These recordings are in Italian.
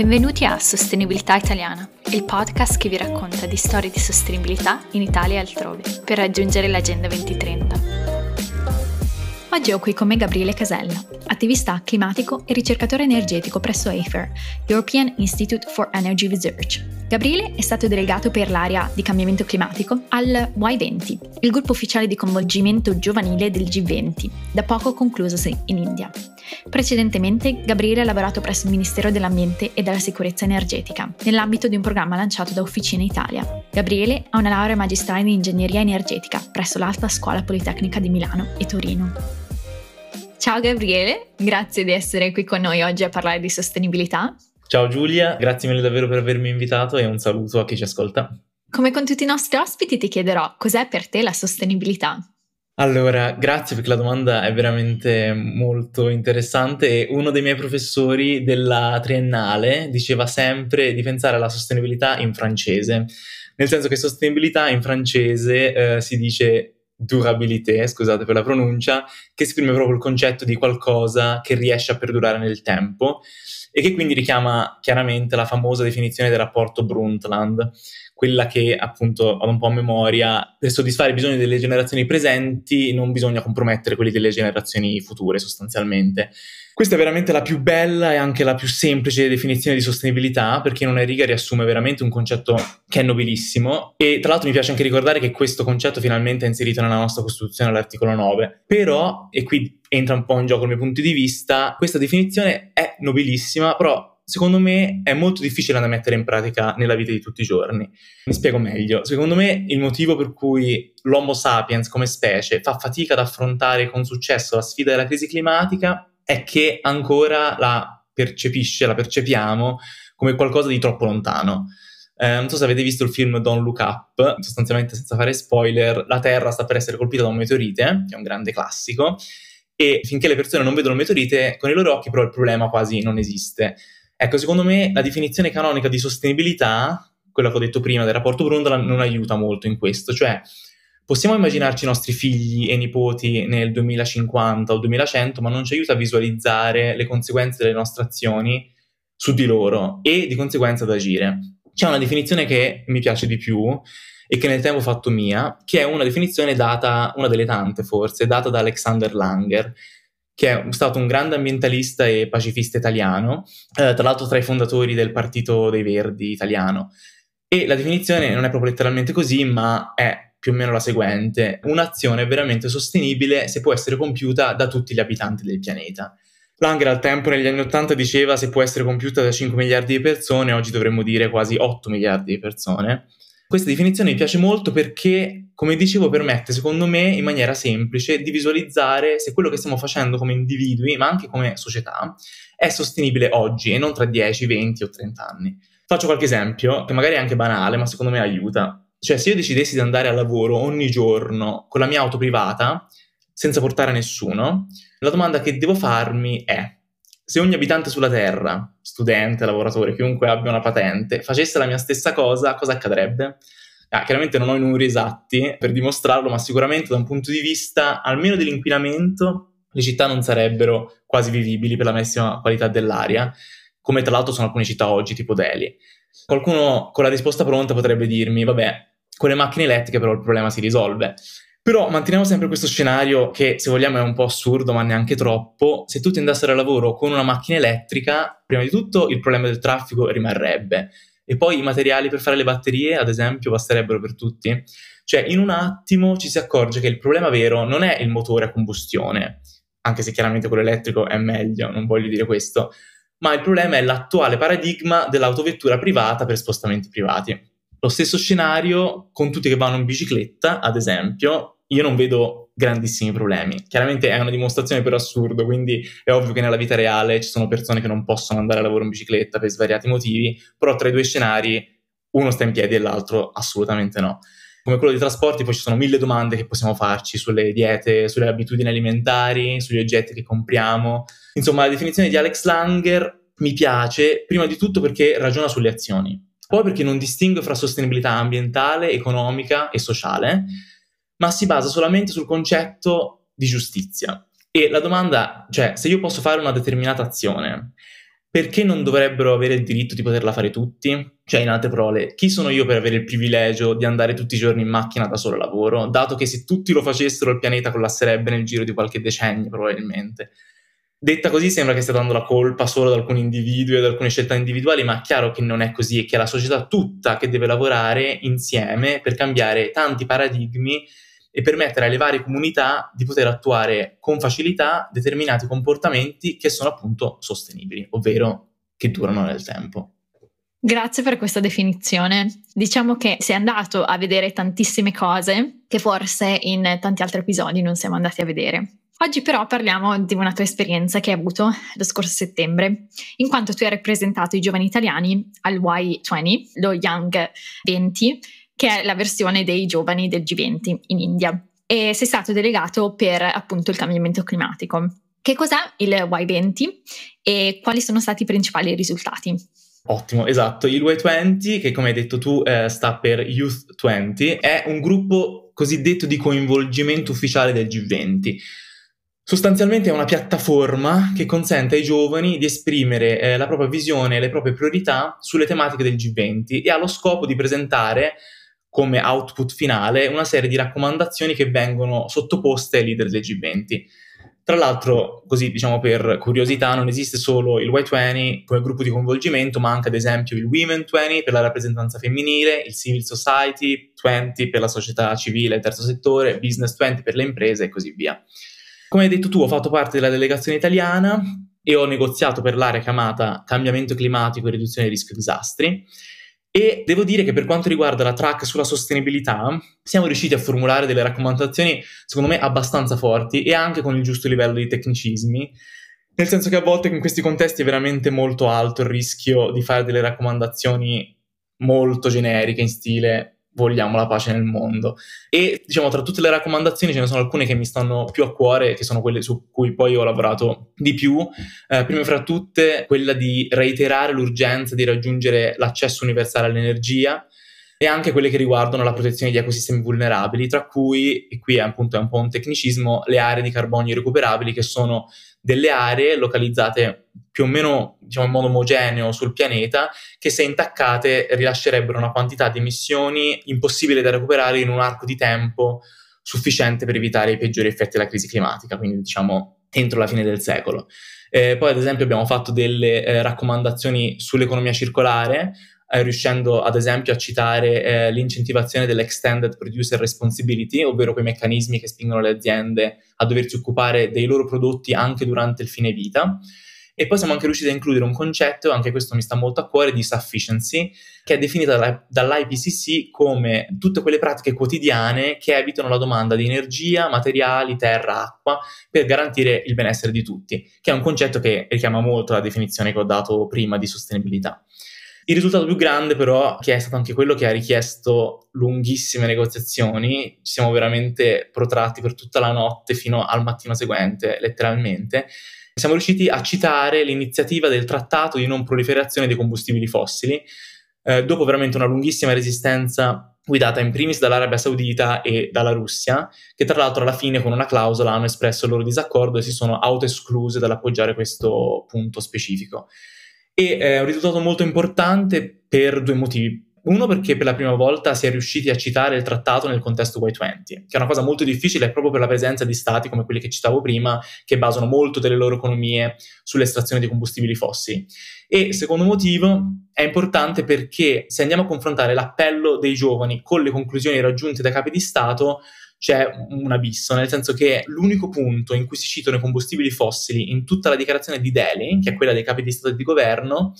Benvenuti a Sostenibilità Italiana, il podcast che vi racconta di storie di sostenibilità in Italia e altrove, per raggiungere l'Agenda 2030. Oggi ho qui con me Gabriele Casella, attivista climatico e ricercatore energetico presso AFER, European Institute for Energy Research. Gabriele è stato delegato per l'area di cambiamento climatico al Y20, il gruppo ufficiale di coinvolgimento giovanile del G20, da poco conclusosi in India. Precedentemente, Gabriele ha lavorato presso il Ministero dell'Ambiente e della Sicurezza Energetica, nell'ambito di un programma lanciato da Officina Italia. Gabriele ha una laurea magistrale in ingegneria energetica presso l'Alta Scuola Politecnica di Milano e Torino. Ciao Gabriele, grazie di essere qui con noi oggi a parlare di sostenibilità. Ciao Giulia, grazie mille davvero per avermi invitato e un saluto a chi ci ascolta. Come con tutti i nostri ospiti ti chiederò cos'è per te la sostenibilità? Allora, grazie perché la domanda è veramente molto interessante e uno dei miei professori della triennale diceva sempre di pensare alla sostenibilità in francese, nel senso che sostenibilità in francese eh, si dice durabilité, scusate per la pronuncia, che esprime proprio il concetto di qualcosa che riesce a perdurare nel tempo e che quindi richiama chiaramente la famosa definizione del rapporto Brundtland, quella che appunto ho un po' a memoria, per soddisfare i bisogni delle generazioni presenti non bisogna compromettere quelli delle generazioni future sostanzialmente. Questa è veramente la più bella e anche la più semplice definizione di sostenibilità, perché in una riga riassume veramente un concetto che è nobilissimo e tra l'altro mi piace anche ricordare che questo concetto finalmente è inserito nella nostra Costituzione all'articolo 9. Però, e qui entra un po' in gioco il mio punto di vista, questa definizione è nobilissima, però secondo me è molto difficile da mettere in pratica nella vita di tutti i giorni. Mi spiego meglio. Secondo me il motivo per cui l'Homo sapiens come specie fa fatica ad affrontare con successo la sfida della crisi climatica è che ancora la percepisce, la percepiamo come qualcosa di troppo lontano. Eh, non so se avete visto il film Don't Look Up, sostanzialmente senza fare spoiler, la Terra sta per essere colpita da un meteorite, che è un grande classico, e finché le persone non vedono il meteorite con i loro occhi, però il problema quasi non esiste. Ecco, secondo me la definizione canonica di sostenibilità, quella che ho detto prima del rapporto Brundtland, non aiuta molto in questo. Cioè, possiamo immaginarci i nostri figli e nipoti nel 2050 o 2100, ma non ci aiuta a visualizzare le conseguenze delle nostre azioni su di loro e di conseguenza ad agire. C'è una definizione che mi piace di più e che nel tempo ho fatto mia, che è una definizione data, una delle tante forse, data da Alexander Langer, che è stato un grande ambientalista e pacifista italiano, eh, tra l'altro tra i fondatori del Partito dei Verdi italiano. E la definizione non è proprio letteralmente così, ma è più o meno la seguente. Un'azione veramente sostenibile se può essere compiuta da tutti gli abitanti del pianeta. Langer al tempo negli anni Ottanta diceva se può essere compiuta da 5 miliardi di persone, oggi dovremmo dire quasi 8 miliardi di persone. Questa definizione mi piace molto perché, come dicevo, permette, secondo me, in maniera semplice, di visualizzare se quello che stiamo facendo come individui, ma anche come società, è sostenibile oggi e non tra 10, 20 o 30 anni. Faccio qualche esempio, che magari è anche banale, ma secondo me aiuta. Cioè, se io decidessi di andare al lavoro ogni giorno con la mia auto privata, senza portare nessuno, la domanda che devo farmi è se ogni abitante sulla Terra, studente, lavoratore, chiunque abbia una patente, facesse la mia stessa cosa, cosa accadrebbe? Ah, chiaramente non ho i numeri esatti per dimostrarlo, ma sicuramente da un punto di vista almeno dell'inquinamento, le città non sarebbero quasi vivibili per la massima qualità dell'aria, come tra l'altro sono alcune città oggi, tipo Delhi. Qualcuno con la risposta pronta potrebbe dirmi, vabbè, con le macchine elettriche però il problema si risolve. Però manteniamo sempre questo scenario che, se vogliamo, è un po' assurdo, ma neanche troppo. Se tutti andassero al lavoro con una macchina elettrica, prima di tutto il problema del traffico rimarrebbe. E poi i materiali per fare le batterie, ad esempio, basterebbero per tutti. Cioè, in un attimo ci si accorge che il problema vero non è il motore a combustione, anche se chiaramente quello elettrico è meglio, non voglio dire questo, ma il problema è l'attuale paradigma dell'autovettura privata per spostamenti privati. Lo stesso scenario con tutti che vanno in bicicletta, ad esempio, io non vedo grandissimi problemi. Chiaramente è una dimostrazione per assurdo, quindi è ovvio che nella vita reale ci sono persone che non possono andare a lavoro in bicicletta per svariati motivi, però tra i due scenari uno sta in piedi e l'altro assolutamente no. Come quello dei trasporti, poi ci sono mille domande che possiamo farci sulle diete, sulle abitudini alimentari, sugli oggetti che compriamo. Insomma, la definizione di Alex Langer mi piace prima di tutto perché ragiona sulle azioni poi perché non distingue fra sostenibilità ambientale, economica e sociale, ma si basa solamente sul concetto di giustizia. E la domanda, cioè, se io posso fare una determinata azione, perché non dovrebbero avere il diritto di poterla fare tutti? Cioè, in altre parole, chi sono io per avere il privilegio di andare tutti i giorni in macchina da solo lavoro, dato che se tutti lo facessero il pianeta collasserebbe nel giro di qualche decennio, probabilmente. Detta così sembra che stia dando la colpa solo ad alcuni individui ad alcune scelte individuali, ma è chiaro che non è così e che è la società tutta che deve lavorare insieme per cambiare tanti paradigmi e permettere alle varie comunità di poter attuare con facilità determinati comportamenti che sono appunto sostenibili, ovvero che durano nel tempo. Grazie per questa definizione. Diciamo che sei andato a vedere tantissime cose che forse in tanti altri episodi non siamo andati a vedere. Oggi però parliamo di una tua esperienza che hai avuto lo scorso settembre, in quanto tu hai rappresentato i giovani italiani al Y20, lo Young 20, che è la versione dei giovani del G20 in India. E sei stato delegato per appunto il cambiamento climatico. Che cos'è il Y20 e quali sono stati i principali risultati? Ottimo, esatto. Il Y20, che come hai detto tu eh, sta per Youth 20, è un gruppo cosiddetto di coinvolgimento ufficiale del G20 Sostanzialmente è una piattaforma che consente ai giovani di esprimere eh, la propria visione e le proprie priorità sulle tematiche del G20 e ha lo scopo di presentare come output finale una serie di raccomandazioni che vengono sottoposte ai leader del G20. Tra l'altro, così diciamo per curiosità, non esiste solo il Y20 come gruppo di coinvolgimento, ma anche ad esempio il Women 20 per la rappresentanza femminile, il Civil Society 20 per la società civile e terzo settore, Business 20 per le imprese e così via. Come hai detto tu, ho fatto parte della delegazione italiana e ho negoziato per l'area chiamata cambiamento climatico e riduzione del rischio disastri. E devo dire che per quanto riguarda la track sulla sostenibilità, siamo riusciti a formulare delle raccomandazioni, secondo me, abbastanza forti e anche con il giusto livello di tecnicismi, nel senso che a volte in questi contesti è veramente molto alto il rischio di fare delle raccomandazioni molto generiche in stile vogliamo la pace nel mondo. E diciamo, tra tutte le raccomandazioni ce ne sono alcune che mi stanno più a cuore, che sono quelle su cui poi ho lavorato di più. Eh, prima fra tutte, quella di reiterare l'urgenza di raggiungere l'accesso universale all'energia e anche quelle che riguardano la protezione di ecosistemi vulnerabili, tra cui, e qui è appunto è un po' un tecnicismo, le aree di carbonio recuperabili, che sono delle aree localizzate più o meno diciamo, in modo omogeneo sul pianeta, che se intaccate rilascerebbero una quantità di emissioni impossibile da recuperare in un arco di tempo sufficiente per evitare i peggiori effetti della crisi climatica, quindi diciamo entro la fine del secolo. Eh, poi ad esempio abbiamo fatto delle eh, raccomandazioni sull'economia circolare, eh, riuscendo ad esempio a citare eh, l'incentivazione dell'extended producer responsibility, ovvero quei meccanismi che spingono le aziende a doversi occupare dei loro prodotti anche durante il fine vita. E poi siamo anche riusciti a includere un concetto, anche questo mi sta molto a cuore, di sufficiency, che è definita dall'IPCC come tutte quelle pratiche quotidiane che evitano la domanda di energia, materiali, terra, acqua, per garantire il benessere di tutti, che è un concetto che richiama molto la definizione che ho dato prima di sostenibilità. Il risultato più grande però, che è stato anche quello che ha richiesto lunghissime negoziazioni, ci siamo veramente protratti per tutta la notte fino al mattino seguente, letteralmente, siamo riusciti a citare l'iniziativa del trattato di non proliferazione dei combustibili fossili, eh, dopo veramente una lunghissima resistenza guidata in primis dall'Arabia Saudita e dalla Russia, che tra l'altro alla fine con una clausola hanno espresso il loro disaccordo e si sono autoescluse dall'appoggiare questo punto specifico e è un risultato molto importante per due motivi. Uno perché per la prima volta si è riusciti a citare il trattato nel contesto Y20, che è una cosa molto difficile proprio per la presenza di stati come quelli che citavo prima, che basano molto delle loro economie sull'estrazione di combustibili fossili. E secondo motivo è importante perché se andiamo a confrontare l'appello dei giovani con le conclusioni raggiunte dai capi di Stato, c'è un abisso, nel senso che l'unico punto in cui si citano i combustibili fossili in tutta la dichiarazione di Delhi, che è quella dei capi di Stato e di governo,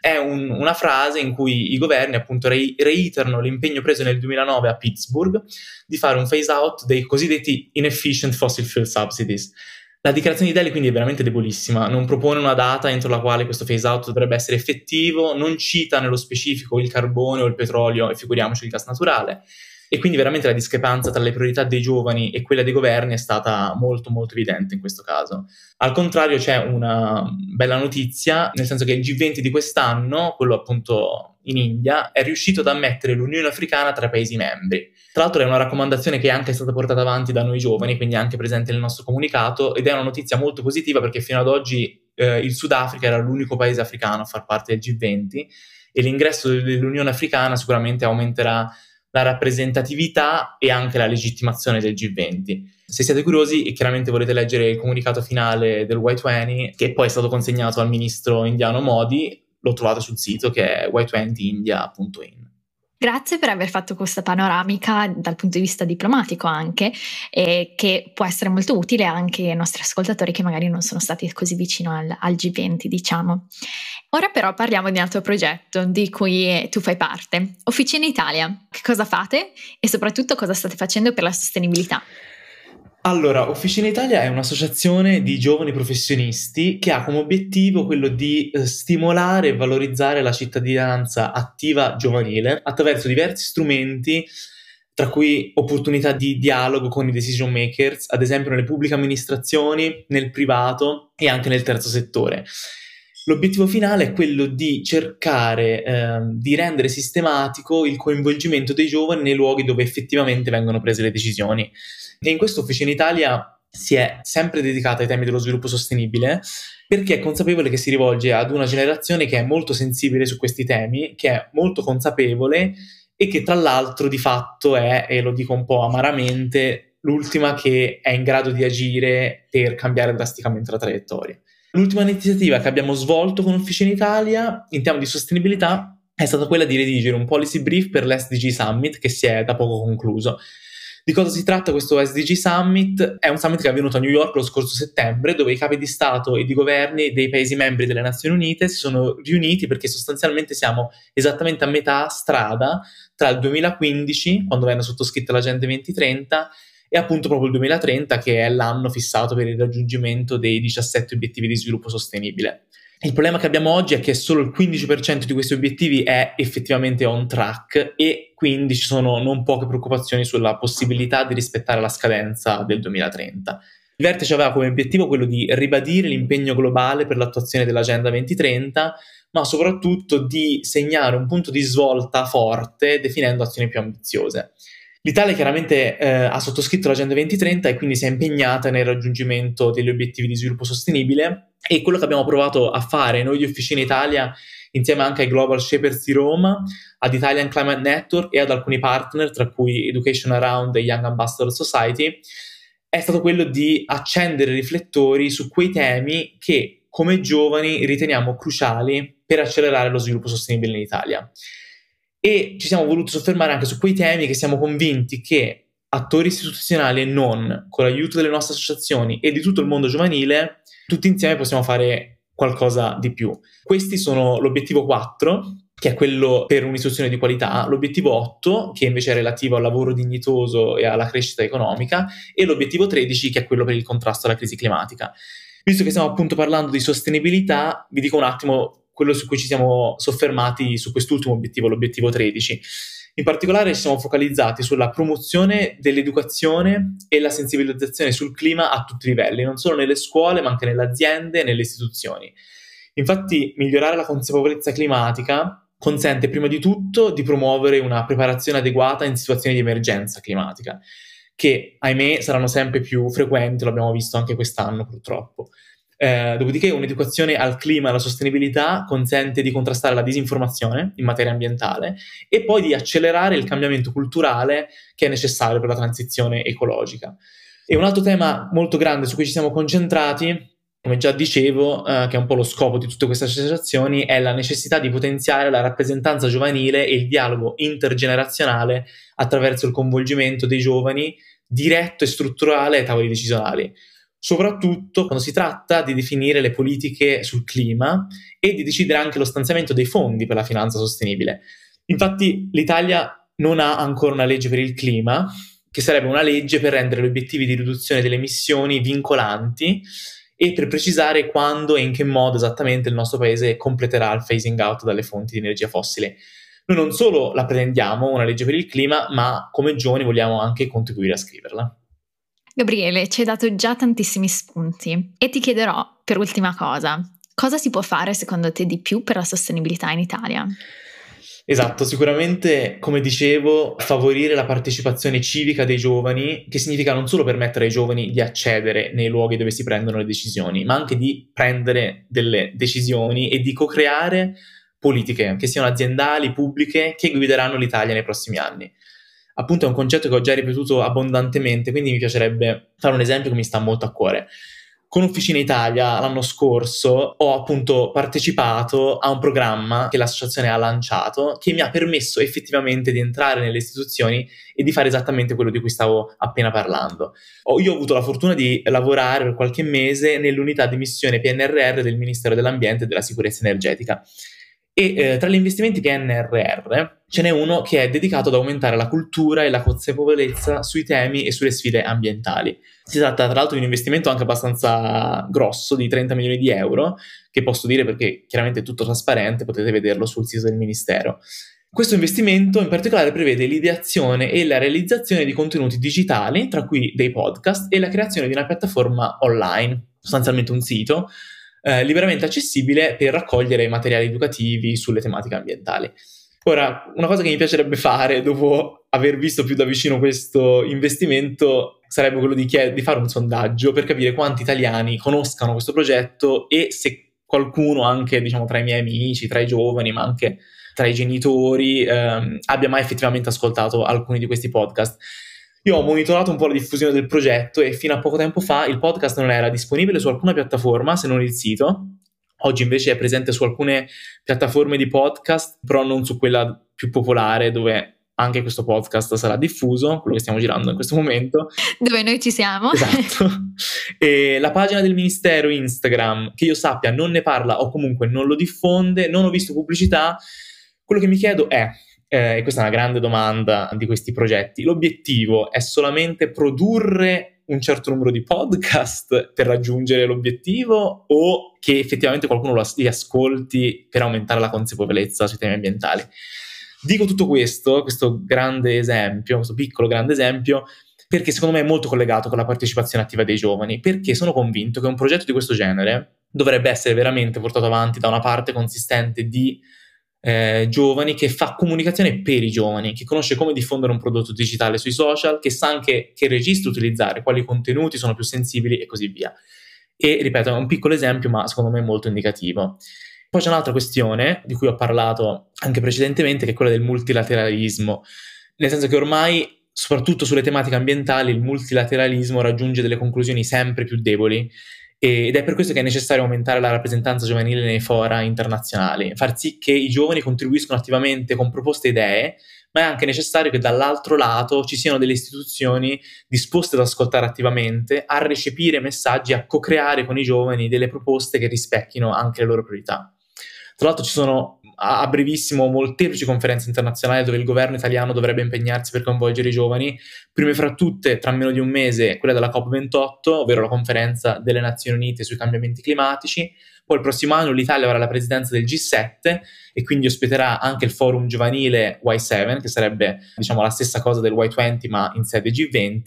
è un, una frase in cui i governi appunto re- reiterano l'impegno preso nel 2009 a Pittsburgh di fare un phase out dei cosiddetti inefficient fossil fuel subsidies. La dichiarazione di Delhi quindi è veramente debolissima, non propone una data entro la quale questo phase out dovrebbe essere effettivo, non cita nello specifico il carbone o il petrolio e figuriamoci il gas naturale e quindi veramente la discrepanza tra le priorità dei giovani e quella dei governi è stata molto molto evidente in questo caso. Al contrario c'è una bella notizia, nel senso che il G20 di quest'anno, quello appunto in India, è riuscito ad ammettere l'Unione Africana tra i Paesi membri. Tra l'altro è una raccomandazione che è anche stata portata avanti da noi giovani, quindi è anche presente nel nostro comunicato, ed è una notizia molto positiva perché fino ad oggi eh, il Sudafrica era l'unico paese africano a far parte del G20 e l'ingresso dell'Unione Africana sicuramente aumenterà la rappresentatività e anche la legittimazione del G20. Se siete curiosi e chiaramente volete leggere il comunicato finale del Y20, che poi è stato consegnato al ministro indiano Modi, lo trovate sul sito che è y20india.in. Grazie per aver fatto questa panoramica dal punto di vista diplomatico anche, e che può essere molto utile anche ai nostri ascoltatori che magari non sono stati così vicino al, al G20, diciamo. Ora però parliamo di un altro progetto di cui tu fai parte, Officina Italia. Che cosa fate e soprattutto cosa state facendo per la sostenibilità? Allora, Officina Italia è un'associazione di giovani professionisti che ha come obiettivo quello di eh, stimolare e valorizzare la cittadinanza attiva giovanile attraverso diversi strumenti, tra cui opportunità di dialogo con i decision makers, ad esempio nelle pubbliche amministrazioni, nel privato e anche nel terzo settore. L'obiettivo finale è quello di cercare eh, di rendere sistematico il coinvolgimento dei giovani nei luoghi dove effettivamente vengono prese le decisioni. E in questo Officina Italia si è sempre dedicata ai temi dello sviluppo sostenibile perché è consapevole che si rivolge ad una generazione che è molto sensibile su questi temi, che è molto consapevole e che tra l'altro di fatto è, e lo dico un po' amaramente, l'ultima che è in grado di agire per cambiare drasticamente la traiettoria. L'ultima iniziativa che abbiamo svolto con Officina Italia in tema di sostenibilità è stata quella di redigere un policy brief per l'SDG Summit che si è da poco concluso. Di cosa si tratta questo SDG Summit? È un summit che è avvenuto a New York lo scorso settembre, dove i capi di Stato e di governi dei Paesi membri delle Nazioni Unite si sono riuniti perché sostanzialmente siamo esattamente a metà strada tra il 2015, quando venne sottoscritta l'Agenda 2030, e appunto proprio il 2030, che è l'anno fissato per il raggiungimento dei 17 obiettivi di sviluppo sostenibile. Il problema che abbiamo oggi è che solo il 15% di questi obiettivi è effettivamente on track e quindi ci sono non poche preoccupazioni sulla possibilità di rispettare la scadenza del 2030. Il vertice aveva come obiettivo quello di ribadire l'impegno globale per l'attuazione dell'Agenda 2030, ma soprattutto di segnare un punto di svolta forte definendo azioni più ambiziose. L'Italia chiaramente eh, ha sottoscritto l'Agenda 2030 e quindi si è impegnata nel raggiungimento degli obiettivi di sviluppo sostenibile e quello che abbiamo provato a fare noi di Officina Italia insieme anche ai Global Shapers di Roma, ad Italian Climate Network e ad alcuni partner, tra cui Education Around e Young Ambassador Society, è stato quello di accendere riflettori su quei temi che come giovani riteniamo cruciali per accelerare lo sviluppo sostenibile in Italia e ci siamo voluti soffermare anche su quei temi che siamo convinti che attori istituzionali e non, con l'aiuto delle nostre associazioni e di tutto il mondo giovanile, tutti insieme possiamo fare qualcosa di più. Questi sono l'obiettivo 4, che è quello per un'istruzione di qualità, l'obiettivo 8, che invece è relativo al lavoro dignitoso e alla crescita economica, e l'obiettivo 13, che è quello per il contrasto alla crisi climatica. Visto che stiamo appunto parlando di sostenibilità, vi dico un attimo quello su cui ci siamo soffermati su quest'ultimo obiettivo, l'obiettivo 13. In particolare ci siamo focalizzati sulla promozione dell'educazione e la sensibilizzazione sul clima a tutti i livelli, non solo nelle scuole, ma anche nelle aziende e nelle istituzioni. Infatti, migliorare la consapevolezza climatica consente prima di tutto di promuovere una preparazione adeguata in situazioni di emergenza climatica, che ahimè saranno sempre più frequenti, lo abbiamo visto anche quest'anno purtroppo. Eh, dopodiché un'educazione al clima e alla sostenibilità consente di contrastare la disinformazione in materia ambientale e poi di accelerare il cambiamento culturale che è necessario per la transizione ecologica. E un altro tema molto grande su cui ci siamo concentrati come già dicevo, eh, che è un po' lo scopo di tutte queste associazioni, è la necessità di potenziare la rappresentanza giovanile e il dialogo intergenerazionale attraverso il coinvolgimento dei giovani diretto e strutturale ai tavoli decisionali soprattutto quando si tratta di definire le politiche sul clima e di decidere anche lo stanziamento dei fondi per la finanza sostenibile. Infatti l'Italia non ha ancora una legge per il clima, che sarebbe una legge per rendere gli obiettivi di riduzione delle emissioni vincolanti e per precisare quando e in che modo esattamente il nostro paese completerà il phasing out dalle fonti di energia fossile. Noi non solo la pretendiamo, una legge per il clima, ma come giovani vogliamo anche contribuire a scriverla. Gabriele, ci hai dato già tantissimi spunti e ti chiederò per ultima cosa, cosa si può fare secondo te di più per la sostenibilità in Italia? Esatto, sicuramente, come dicevo, favorire la partecipazione civica dei giovani, che significa non solo permettere ai giovani di accedere nei luoghi dove si prendono le decisioni, ma anche di prendere delle decisioni e di co-creare politiche, che siano aziendali, pubbliche, che guideranno l'Italia nei prossimi anni. Appunto è un concetto che ho già ripetuto abbondantemente, quindi mi piacerebbe fare un esempio che mi sta molto a cuore con Officina Italia l'anno scorso ho appunto partecipato a un programma che l'associazione ha lanciato che mi ha permesso effettivamente di entrare nelle istituzioni e di fare esattamente quello di cui stavo appena parlando. io ho avuto la fortuna di lavorare per qualche mese nell'unità di missione PNRR del Ministero dell'Ambiente e della Sicurezza Energetica e eh, tra gli investimenti PNRR ce n'è uno che è dedicato ad aumentare la cultura e la consapevolezza sui temi e sulle sfide ambientali. Si tratta tra l'altro di un investimento anche abbastanza grosso, di 30 milioni di euro, che posso dire perché chiaramente è tutto trasparente, potete vederlo sul sito del Ministero. Questo investimento in particolare prevede l'ideazione e la realizzazione di contenuti digitali, tra cui dei podcast, e la creazione di una piattaforma online, sostanzialmente un sito, eh, liberamente accessibile per raccogliere materiali educativi sulle tematiche ambientali. Ora, una cosa che mi piacerebbe fare dopo aver visto più da vicino questo investimento sarebbe quello di, chied- di fare un sondaggio per capire quanti italiani conoscano questo progetto e se qualcuno anche diciamo tra i miei amici, tra i giovani, ma anche tra i genitori ehm, abbia mai effettivamente ascoltato alcuni di questi podcast. Io ho monitorato un po' la diffusione del progetto e fino a poco tempo fa il podcast non era disponibile su alcuna piattaforma se non il sito. Oggi invece è presente su alcune piattaforme di podcast, però non su quella più popolare dove anche questo podcast sarà diffuso, quello che stiamo girando in questo momento. Dove noi ci siamo. Esatto. E la pagina del Ministero Instagram, che io sappia, non ne parla o comunque non lo diffonde, non ho visto pubblicità. Quello che mi chiedo è, eh, questa è una grande domanda di questi progetti, l'obiettivo è solamente produrre un certo numero di podcast per raggiungere l'obiettivo o che effettivamente qualcuno li ascolti per aumentare la consapevolezza sui temi ambientali? Dico tutto questo, questo grande esempio, questo piccolo grande esempio, perché secondo me è molto collegato con la partecipazione attiva dei giovani, perché sono convinto che un progetto di questo genere dovrebbe essere veramente portato avanti da una parte consistente di eh, giovani che fa comunicazione per i giovani, che conosce come diffondere un prodotto digitale sui social, che sa anche che registro utilizzare, quali contenuti sono più sensibili e così via. E ripeto, è un piccolo esempio, ma secondo me molto indicativo. Poi c'è un'altra questione di cui ho parlato anche precedentemente, che è quella del multilateralismo, nel senso che ormai soprattutto sulle tematiche ambientali, il multilateralismo raggiunge delle conclusioni sempre più deboli ed è per questo che è necessario aumentare la rappresentanza giovanile nei fora internazionali, far sì che i giovani contribuiscano attivamente con proposte e idee, ma è anche necessario che dall'altro lato ci siano delle istituzioni disposte ad ascoltare attivamente, a recepire messaggi, a co-creare con i giovani delle proposte che rispecchino anche le loro priorità. Tra l'altro ci sono a, brevissimo molteplici conferenze internazionali dove il governo italiano dovrebbe impegnarsi per coinvolgere i giovani, prime fra tutte, tra meno di un mese, quella della COP28, ovvero la conferenza delle Nazioni Unite sui cambiamenti climatici, poi il prossimo anno l'Italia avrà la presidenza del G7 e quindi ospiterà anche il forum giovanile Y7, che sarebbe diciamo la stessa cosa del Y20 ma in sede G20.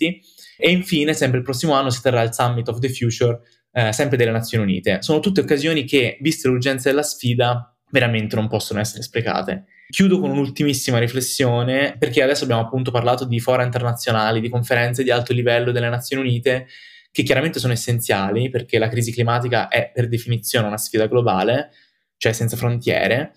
E infine, sempre il prossimo anno, si terrà il Summit of the Future, eh, sempre delle Nazioni Unite. Sono tutte occasioni che, viste l'urgenza della sfida, veramente non possono essere sprecate. Chiudo con un'ultimissima riflessione, perché adesso abbiamo appunto parlato di fora internazionali, di conferenze di alto livello delle Nazioni Unite, che chiaramente sono essenziali, perché la crisi climatica è per definizione una sfida globale, cioè senza frontiere,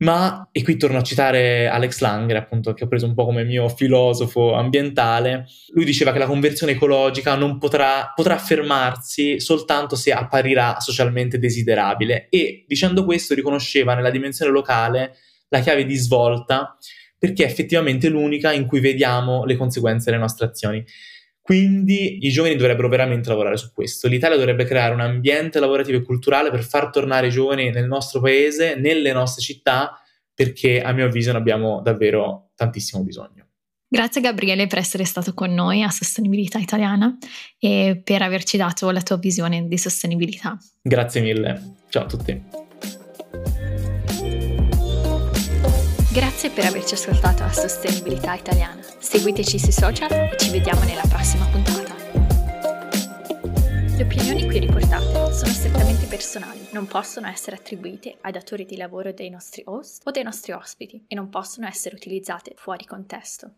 ma, e qui torno a citare Alex Langer, appunto, che ho preso un po' come mio filosofo ambientale, lui diceva che la conversione ecologica non potrà, potrà fermarsi soltanto se apparirà socialmente desiderabile e dicendo questo riconosceva nella dimensione locale la chiave di svolta perché è effettivamente l'unica in cui vediamo le conseguenze delle nostre azioni. Quindi i giovani dovrebbero veramente lavorare su questo. L'Italia dovrebbe creare un ambiente lavorativo e culturale per far tornare i giovani nel nostro paese, nelle nostre città, perché a mio avviso ne abbiamo davvero tantissimo bisogno. Grazie Gabriele per essere stato con noi a Sostenibilità Italiana e per averci dato la tua visione di sostenibilità. Grazie mille. Ciao a tutti. Grazie per averci ascoltato a Sostenibilità Italiana. Seguiteci sui social e ci vediamo nella prossima puntata. Le opinioni qui riportate sono strettamente personali, non possono essere attribuite ai datori di lavoro dei nostri host o dei nostri ospiti e non possono essere utilizzate fuori contesto.